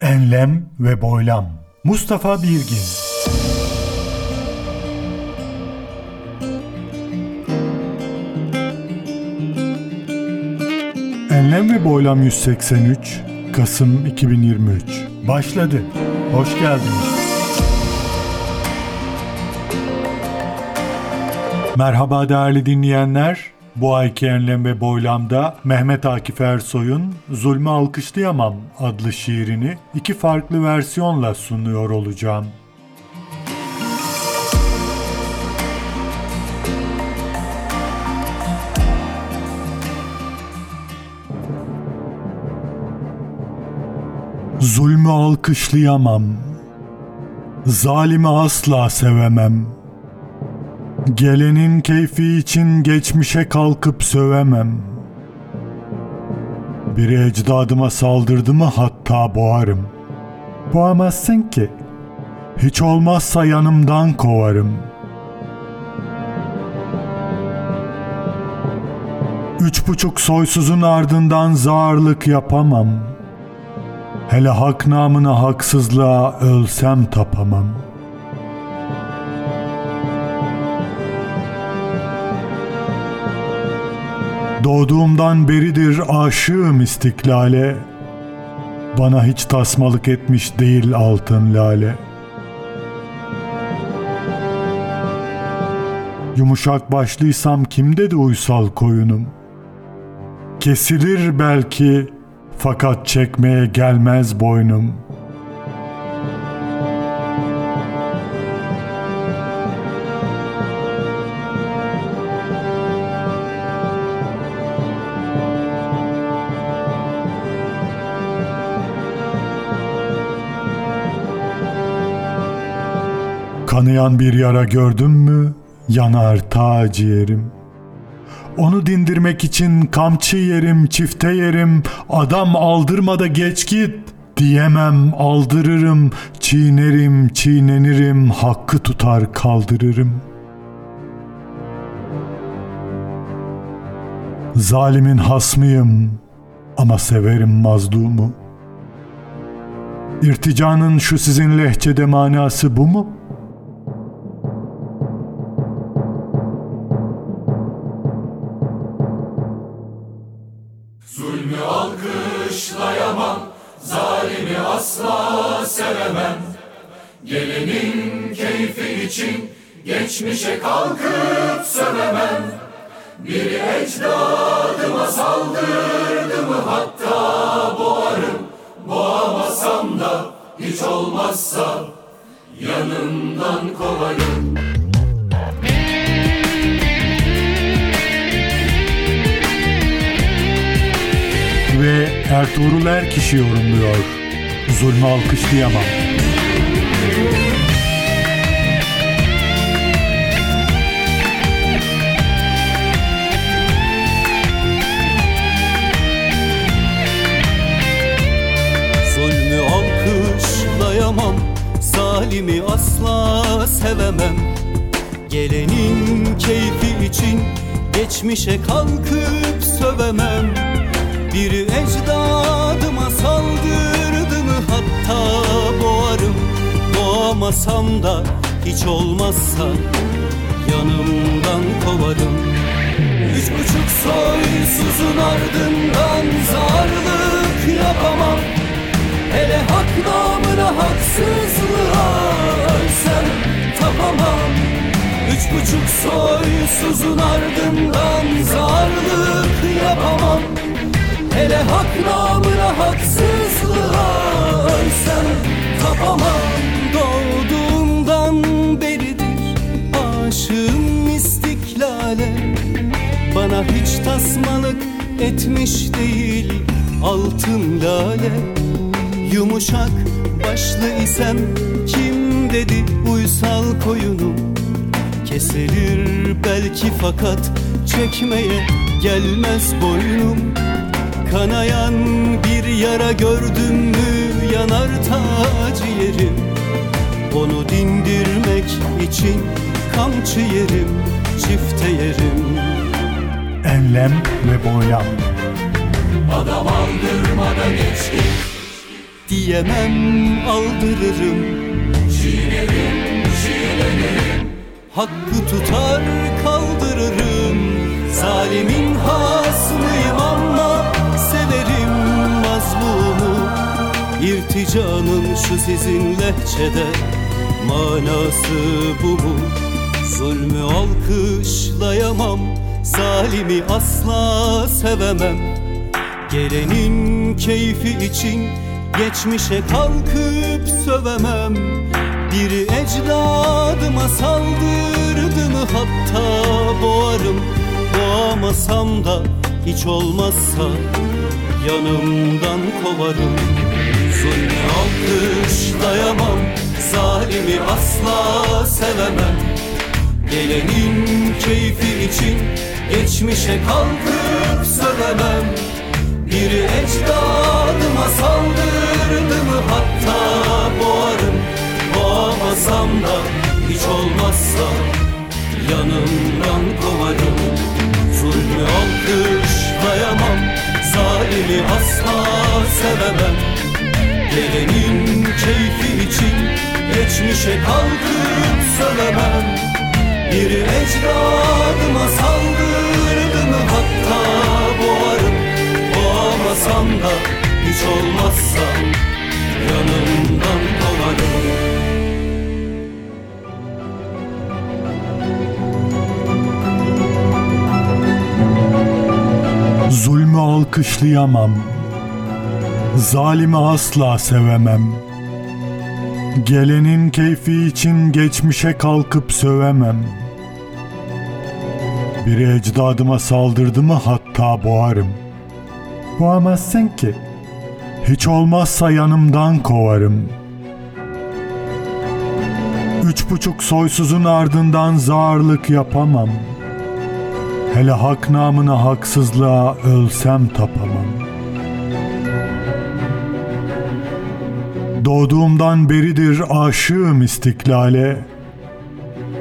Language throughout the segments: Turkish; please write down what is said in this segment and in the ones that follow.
Enlem ve Boylam Mustafa Birgin Enlem ve Boylam 183 Kasım 2023 Başladı. Hoş geldiniz. Merhaba değerli dinleyenler. Bu ayki Enlem ve Boylam'da Mehmet Akif Ersoy'un Zulmü Alkışlayamam adlı şiirini iki farklı versiyonla sunuyor olacağım. Zulmü alkışlayamam. Zalimi asla sevemem. Gelenin keyfi için geçmişe kalkıp sövemem. Biri ecdadıma saldırdı mı hatta boğarım. Boğamazsın ki. Hiç olmazsa yanımdan kovarım. Üç buçuk soysuzun ardından zağırlık yapamam. Hele hak namına haksızlığa ölsem tapamam.'' Doğduğumdan beridir aşığım istiklale. Bana hiç tasmalık etmiş değil altın lale. Yumuşak başlıysam kim dedi uysal koyunum? Kesilir belki fakat çekmeye gelmez boynum.'' Kanayan bir yara gördüm mü yanar ta ciğerim. Onu dindirmek için kamçı yerim, çifte yerim, adam aldırma da geç git diyemem aldırırım, çiğnerim, çiğnenirim, hakkı tutar kaldırırım. Zalimin hasmıyım ama severim mazlumu. İrticanın şu sizin lehçede manası bu mu?'' Sevemem. Gelenin keyfi için geçmişe kalkıp sövemem. Biri ecdadıma saldırdı mı hatta boğarım. Boğamasam da hiç olmazsa yanımdan kovarım. ve Ertuğrul Erkiş'i yorumluyor. Zulmü alkışlayamam. Zulmü alkışlayamam Zalimi asla sevemem Gelenin keyfi için Geçmişe kalkıp sövemem bir ecdadıma Boğamasam da hiç olmazsa yanımdan kovarım. Üç buçuk soysuzun ardından zarlık yapamam. Hele hak namına haksızlığa ölsem tapamam. Üç buçuk soysuzun ardından zarlık yapamam. Hele hak namına haksızlığa ölsem tapamam Bana hiç tasmalık etmiş değil altın lale. Yumuşak başlı isem kim dedi uysal koyunum? Kesilir belki fakat çekmeye gelmez boynum. Kanayan bir yara gördüm mü yanar ta ciğerim Onu dindirmek için kamçı yerim, çifte yerim Enlem ve boylam. Adam aldırmada geçti diyemem aldırırım. Çiğnerim, çiğnenirim Hakkı tutar kaldırırım. Zalimin hasmıyım ama Severim mazlumu. İrticanın şu sizin lehçede Manası bu mu? Zulmü alkışlayamam Zalimi asla sevemem. Gelenin keyfi için Geçmişe kalkıp sövemem. Bir ecdadıma saldırdı mı hatta boğarım. Boğamasam da hiç olmazsa yanımdan kovarım. Zulmü alkışlayamam Zalimi asla sevemem. Gelenin keyfi için Geçmişe kalkıp sövemem Bir ecdadıma saldırdı mı? Hatta boğarım Boğamasam da hiç olmazsa yanımdan kovarım. Zulmü alkışlayamam Zalimi asla sevemem. Gelenin keyfi için Geçmişe kalkıp söylemem Bir ecdadıma hiç olmazsa Yanımdan kovarım Zulmü alkışlayamam. Zalimi asla sevemem. Gelenin keyfi için geçmişe kalkıp sövemem. Biri ecdadıma saldırdı mı hatta boğarım. Boğamazsın ki. Hiç olmazsa yanımdan kovarım. Üç buçuk soysuzun ardından zağırlık yapamam. Hele hak namına haksızlığa ölsem tapamam. Doğduğumdan beridir aşığım istiklale.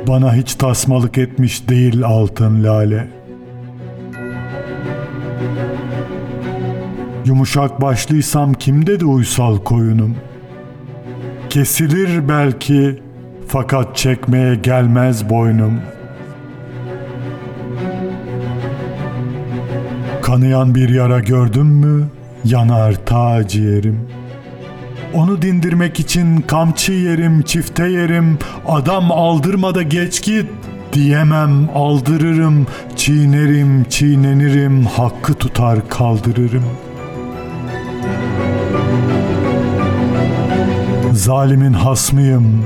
Bana hiç tasmalık etmiş değil altın lale. Yumuşak başlıysam kim dedi uysal koyunum? Kesilir belki fakat çekmeye gelmez boynum.'' Kanayan bir yara gördün mü yanar ta ciğerim. Onu dindirmek için kamçı yerim, çifte yerim, adam aldırma da geç git diyemem aldırırım, çiğnerim, çiğnenirim, hakkı tutar kaldırırım. Zalimin hasmıyım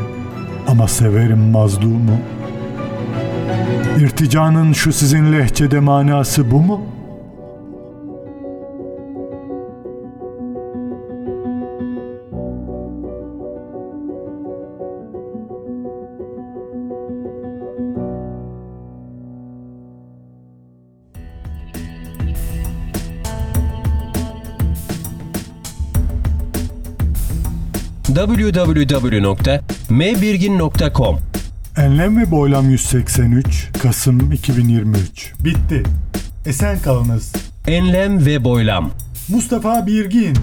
ama severim mazlumu. İrticanın şu sizin lehçede manası bu mu?'' www.mbirgin.com Enlem ve boylam 183 Kasım 2023 Bitti. Esen kalınız. Enlem ve boylam Mustafa Birgin